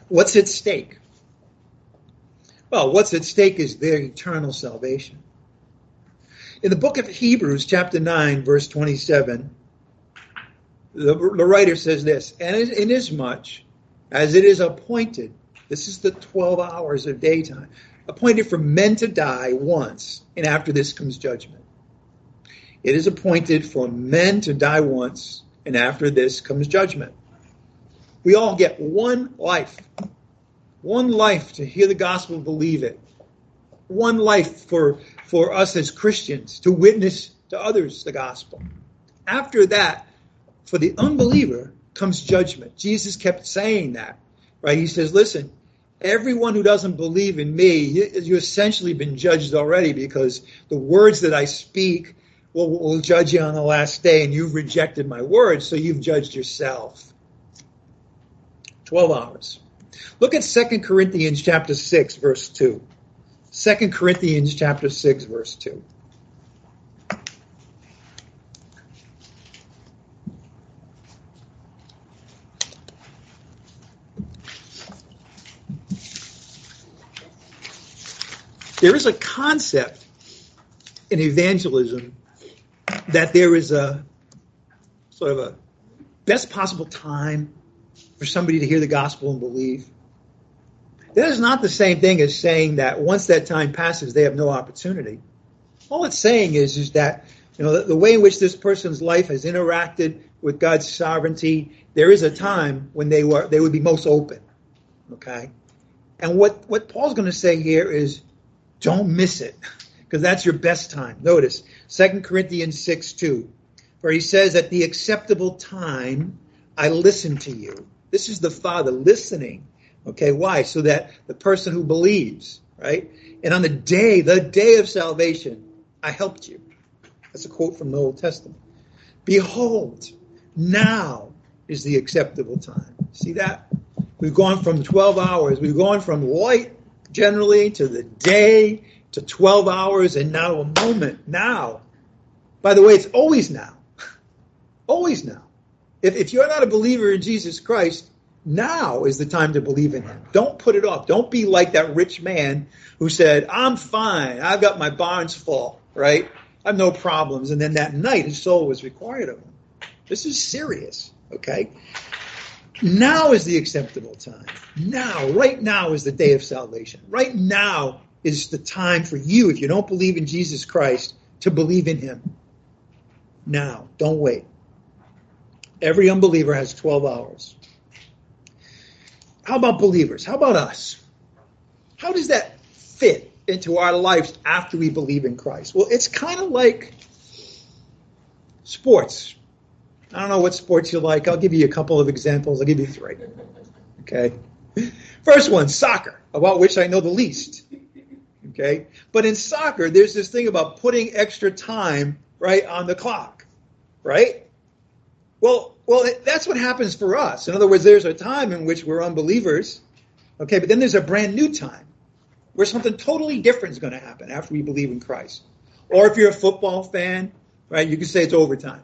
What's at stake? Well, what's at stake is their eternal salvation. In the book of Hebrews, chapter 9, verse 27, the, the writer says this, and inasmuch as it is appointed this is the 12 hours of daytime. Appointed for men to die once, and after this comes judgment. It is appointed for men to die once, and after this comes judgment. We all get one life. One life to hear the gospel, believe it. One life for, for us as Christians to witness to others the gospel. After that, for the unbeliever comes judgment. Jesus kept saying that, right? He says, listen, everyone who doesn't believe in me, you've essentially been judged already because the words that I speak will, will judge you on the last day, and you've rejected my words, so you've judged yourself. 12 hours. Look at 2 Corinthians chapter 6, verse 2. 2 Corinthians chapter 6, verse 2. There is a concept in evangelism that there is a sort of a best possible time for somebody to hear the gospel and believe. That is not the same thing as saying that once that time passes, they have no opportunity. All it's saying is, is that you know the, the way in which this person's life has interacted with God's sovereignty, there is a time when they were they would be most open. Okay, and what what Paul's going to say here is, don't miss it, because that's your best time. Notice 2 Corinthians six two, where he says, "At the acceptable time, I listened to you." This is the Father listening. Okay, why? So that the person who believes, right? And on the day, the day of salvation, I helped you. That's a quote from the Old Testament. Behold, now is the acceptable time. See that? We've gone from 12 hours, we've gone from light generally to the day to 12 hours and now a moment. Now. By the way, it's always now. always now. If, if you're not a believer in Jesus Christ, now is the time to believe in him. Don't put it off. Don't be like that rich man who said, I'm fine. I've got my barns full, right? I have no problems. And then that night his soul was required of him. This is serious, okay? Now is the acceptable time. Now, right now is the day of salvation. Right now is the time for you, if you don't believe in Jesus Christ, to believe in him. Now, don't wait. Every unbeliever has 12 hours. How about believers? How about us? How does that fit into our lives after we believe in Christ? Well, it's kind of like sports. I don't know what sports you like. I'll give you a couple of examples. I'll give you three. Okay. First one, soccer, about which I know the least. Okay. But in soccer, there's this thing about putting extra time right on the clock, right? Well, well, that's what happens for us. In other words, there's a time in which we're unbelievers, okay, but then there's a brand new time where something totally different is going to happen after we believe in Christ. Or if you're a football fan, right, you can say it's overtime.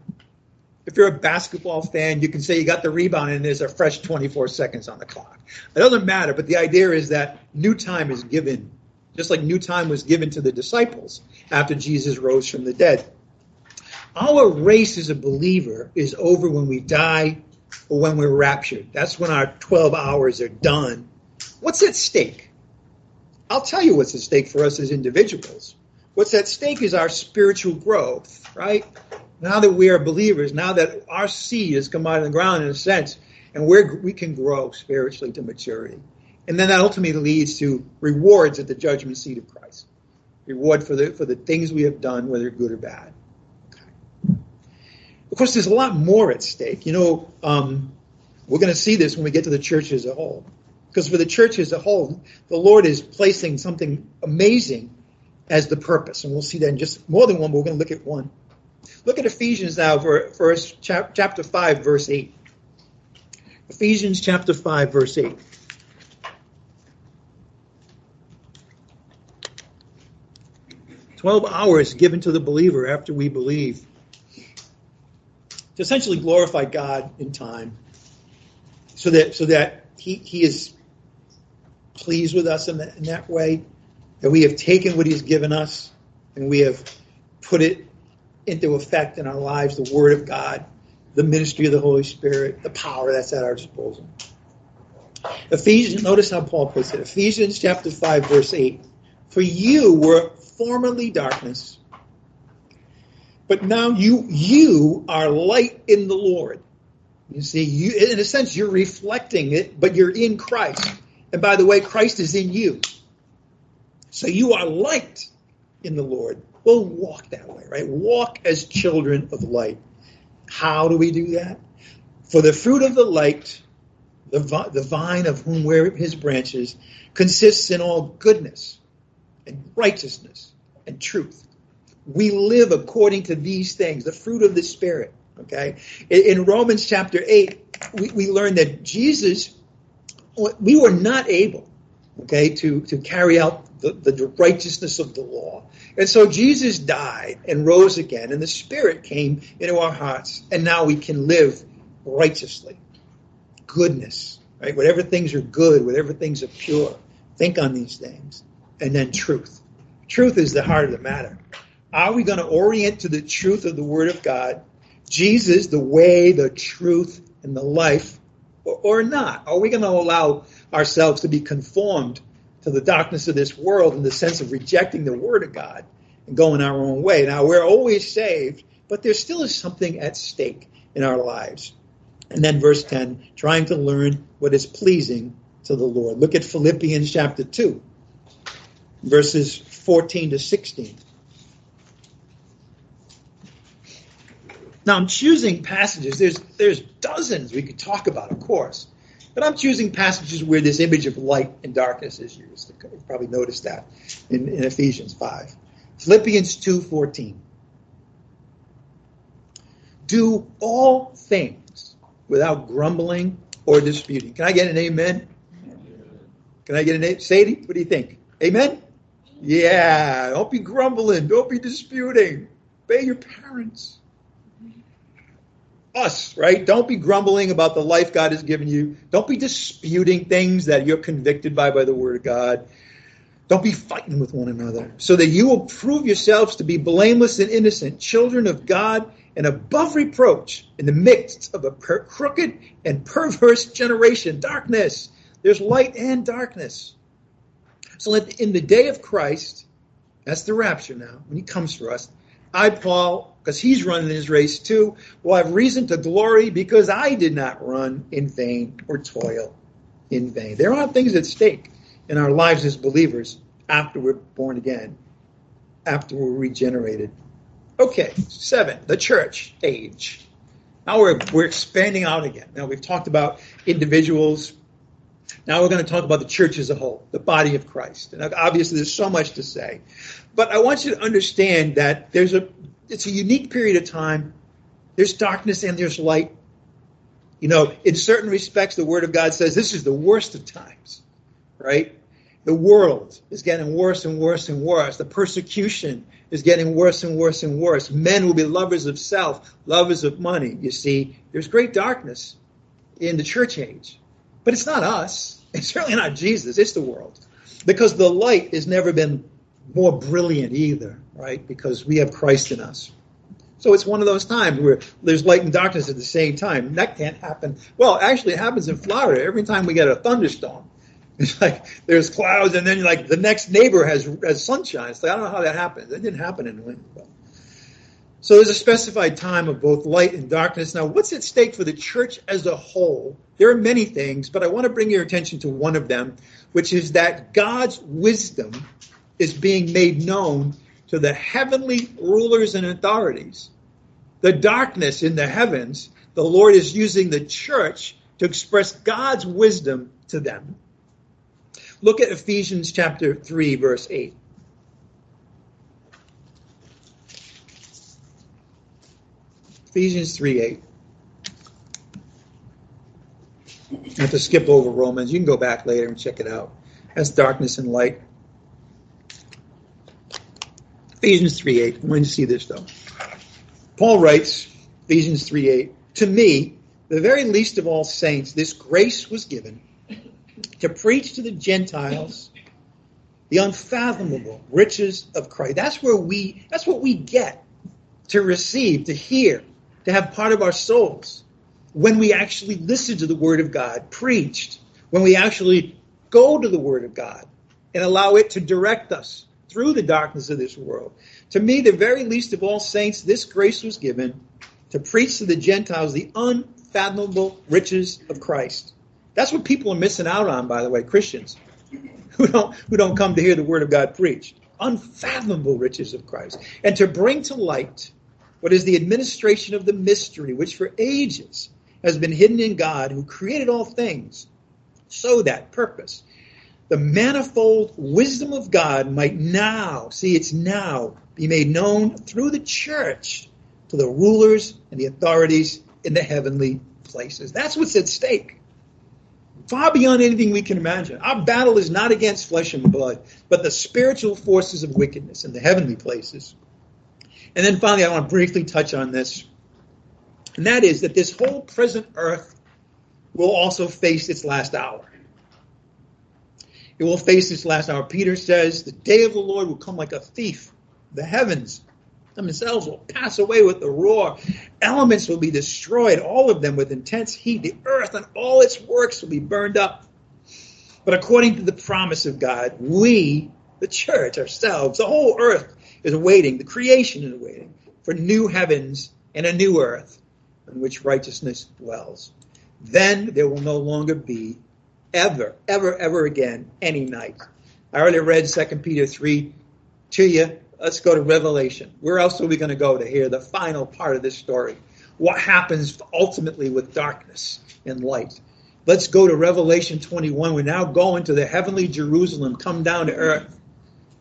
If you're a basketball fan, you can say you got the rebound and there's a fresh 24 seconds on the clock. It doesn't matter, but the idea is that new time is given, just like new time was given to the disciples after Jesus rose from the dead. Our race as a believer is over when we die or when we're raptured. That's when our 12 hours are done. What's at stake? I'll tell you what's at stake for us as individuals. What's at stake is our spiritual growth, right? Now that we are believers, now that our seed has come out of the ground in a sense, and we're, we can grow spiritually to maturity. And then that ultimately leads to rewards at the judgment seat of Christ. Reward for the, for the things we have done, whether good or bad. Of course, there's a lot more at stake. You know, um, we're going to see this when we get to the church as a whole. Because for the church as a whole, the Lord is placing something amazing as the purpose. And we'll see that in just more than one, but we're going to look at one. Look at Ephesians now, for, verse, chapter 5, verse 8. Ephesians chapter 5, verse 8. Twelve hours given to the believer after we believe to essentially glorify God in time, so that so that He He is pleased with us in that, in that way, that we have taken what He's given us and we have put it into effect in our lives, the Word of God, the ministry of the Holy Spirit, the power that's at our disposal. Ephesians, notice how Paul puts it. Ephesians chapter 5, verse 8. For you were formerly darkness, but now you you are light in the Lord. You see, you in a sense you're reflecting it, but you're in Christ. And by the way, Christ is in you. So you are light in the Lord. Well, walk that way, right? Walk as children of light. How do we do that? For the fruit of the light, the, the vine of whom we're his branches, consists in all goodness and righteousness and truth we live according to these things, the fruit of the Spirit. Okay. In Romans chapter 8, we, we learn that Jesus, we were not able, okay, to, to carry out the, the righteousness of the law. And so Jesus died and rose again, and the Spirit came into our hearts, and now we can live righteously. Goodness, right? Whatever things are good, whatever things are pure, think on these things. And then truth. Truth is the heart of the matter. Are we going to orient to the truth of the Word of God, Jesus, the way, the truth, and the life, or, or not? Are we going to allow ourselves to be conformed to the darkness of this world in the sense of rejecting the Word of God and going our own way. Now, we're always saved, but there still is something at stake in our lives. And then verse 10, trying to learn what is pleasing to the Lord. Look at Philippians chapter 2, verses 14 to 16. Now I'm choosing passages. There's there's dozens we could talk about, of course, but I'm choosing passages where this image of light and darkness is used. You've probably noticed that in, in Ephesians five, Philippians two fourteen. Do all things without grumbling or disputing. Can I get an amen? Can I get an amen? Sadie, what do you think? Amen? Yeah, don't be grumbling. Don't be disputing. Obey your parents. Us, right? Don't be grumbling about the life God has given you. Don't be disputing things that you're convicted by by the Word of God. Don't be fighting with one another, so that you will prove yourselves to be blameless and innocent, children of God and above reproach in the midst of a per- crooked and perverse generation. Darkness. There's light and darkness. So in the day of Christ, that's the rapture now, when he comes for us, I, Paul, because he's running his race too, will have reason to glory because I did not run in vain or toil in vain. There are things at stake in our lives as believers after we're born again, after we're regenerated. Okay, seven, the church age. Now we're, we're expanding out again. Now we've talked about individuals. Now we're going to talk about the church as a whole, the body of Christ. And obviously there's so much to say. But I want you to understand that there's a it's a unique period of time. There's darkness and there's light. You know, in certain respects, the Word of God says this is the worst of times, right? The world is getting worse and worse and worse. The persecution is getting worse and worse and worse. Men will be lovers of self, lovers of money. You see, there's great darkness in the church age. But it's not us. It's certainly not Jesus. It's the world. Because the light has never been more brilliant either, right? Because we have Christ in us. So it's one of those times where there's light and darkness at the same time. That can't happen. Well, actually, it happens in Florida every time we get a thunderstorm. It's like there's clouds, and then like the next neighbor has has sunshine. It's like I don't know how that happens. It didn't happen in New So there's a specified time of both light and darkness. Now, what's at stake for the church as a whole? There are many things, but I want to bring your attention to one of them, which is that God's wisdom is being made known to the heavenly rulers and authorities. The darkness in the heavens, the Lord is using the church to express God's wisdom to them. Look at Ephesians chapter 3, verse 8. Ephesians 3 8. I have to skip over Romans. You can go back later and check it out. That's darkness and light. Ephesians 3 8. I want you to see this though. Paul writes, Ephesians 3 8, to me, the very least of all saints, this grace was given to preach to the Gentiles the unfathomable riches of Christ. That's where we, that's what we get to receive, to hear, to have part of our souls when we actually listen to the Word of God preached, when we actually go to the Word of God and allow it to direct us through the darkness of this world. To me, the very least of all saints, this grace was given to preach to the Gentiles the unfathomable riches of Christ. That's what people are missing out on, by the way, Christians who don't who don't come to hear the word of God preached. Unfathomable riches of Christ. And to bring to light what is the administration of the mystery, which for ages has been hidden in God who created all things, so that purpose the manifold wisdom of God might now, see, it's now, be made known through the church to the rulers and the authorities in the heavenly places. That's what's at stake. Far beyond anything we can imagine. Our battle is not against flesh and blood, but the spiritual forces of wickedness in the heavenly places. And then finally, I want to briefly touch on this. And that is that this whole present earth will also face its last hour. It will face this last hour. Peter says, The day of the Lord will come like a thief. The heavens themselves will pass away with a roar. Elements will be destroyed, all of them with intense heat. The earth and all its works will be burned up. But according to the promise of God, we, the church ourselves, the whole earth is waiting, the creation is waiting for new heavens and a new earth in which righteousness dwells. Then there will no longer be ever, ever, ever again any night. I already read 2 Peter 3 to you. Let's go to Revelation. Where else are we going to go to hear the final part of this story? What happens ultimately with darkness and light? Let's go to Revelation 21. We're now going to the heavenly Jerusalem, come down to earth.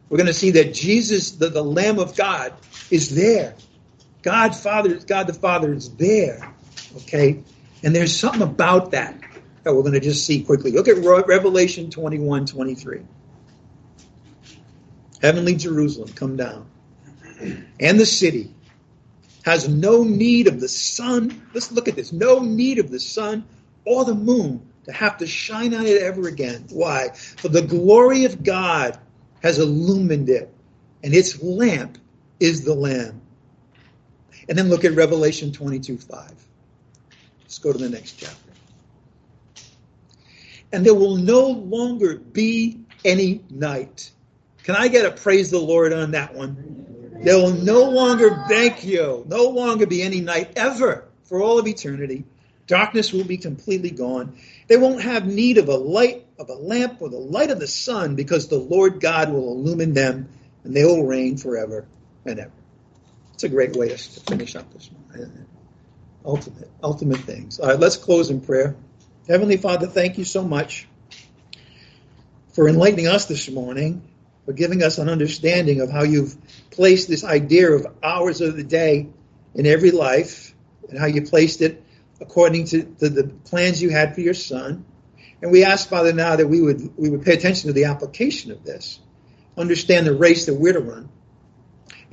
We're going to see that Jesus, the, the Lamb of God, is there. God Father, God the Father is there. Okay? And there's something about that that we're going to just see quickly. Look at Revelation 21, 23. Heavenly Jerusalem, come down. And the city has no need of the sun. Let's look at this. No need of the sun or the moon to have to shine on it ever again. Why? For the glory of God has illumined it, and its lamp is the Lamb. And then look at Revelation 22 5. Let's go to the next chapter. And there will no longer be any night. Can I get a praise the Lord on that one? There will no longer, thank you, no longer be any night ever for all of eternity. Darkness will be completely gone. They won't have need of a light, of a lamp, or the light of the sun, because the Lord God will illumine them, and they will reign forever and ever. It's a great way to finish up this morning. Ultimate, ultimate things. All right, let's close in prayer. Heavenly Father, thank you so much for enlightening us this morning, for giving us an understanding of how you've placed this idea of hours of the day in every life, and how you placed it according to the, plans you had for your son. And we ask, Father, now that we would we would pay attention to the application of this, understand the race that we're to run,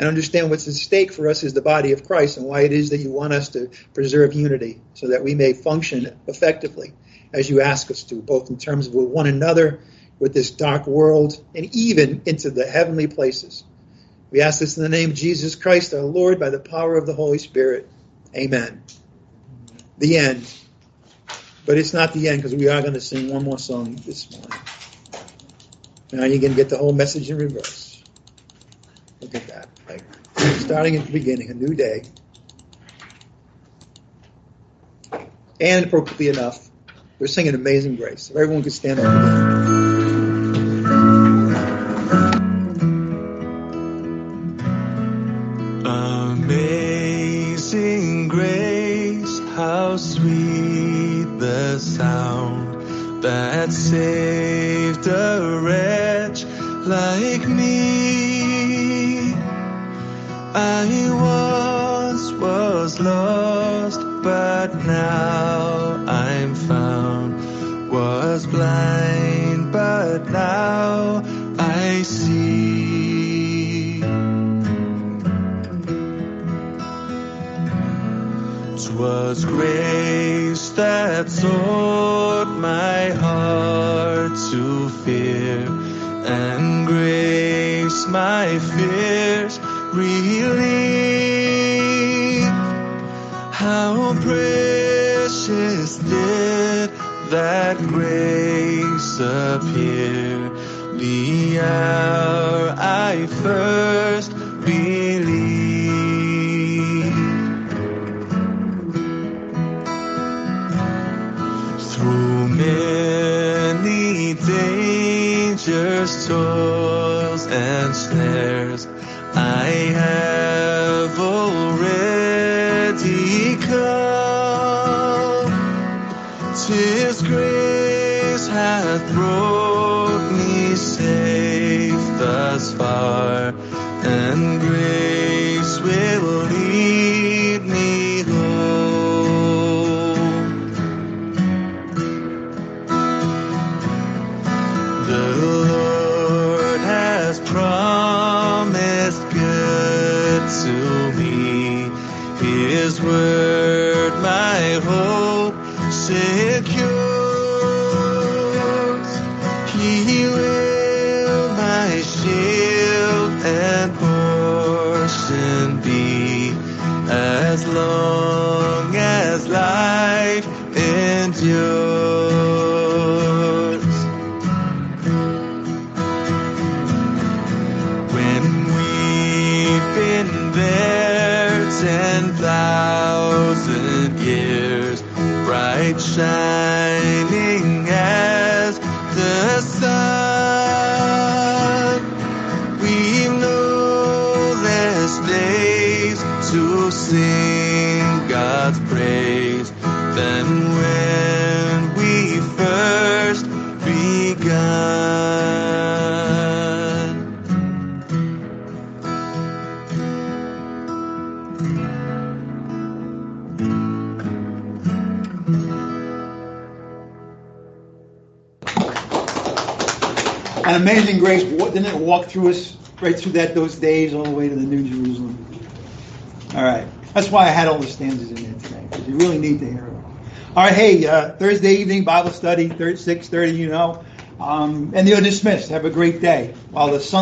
and understand what's at stake for us as the body of Christ and why it is that you want us to preserve unity so that we may function effectively as you ask us to, both in terms of with one another, with this dark world, and even into the heavenly places. We ask this in the name of Jesus Christ, our Lord, by the power of the Holy Spirit. Amen the end. But it's not the end because we are going to sing one more song this morning. Now you're going to get the whole message in reverse. Look at that. Starting at the beginning, a new day. And appropriately enough, we're singing Amazing Grace. If everyone could stand up again. Already. Tis grace hath brought me safe thus far, and grace Didn't it walk through us right through that those days all the way to the New Jerusalem? All right. That's why I had all the stanzas in there today, because you really need to hear it. All right, hey, uh, Thursday evening Bible study, 6.30, you know. Um, and you're dismissed. Have a great day. While the sun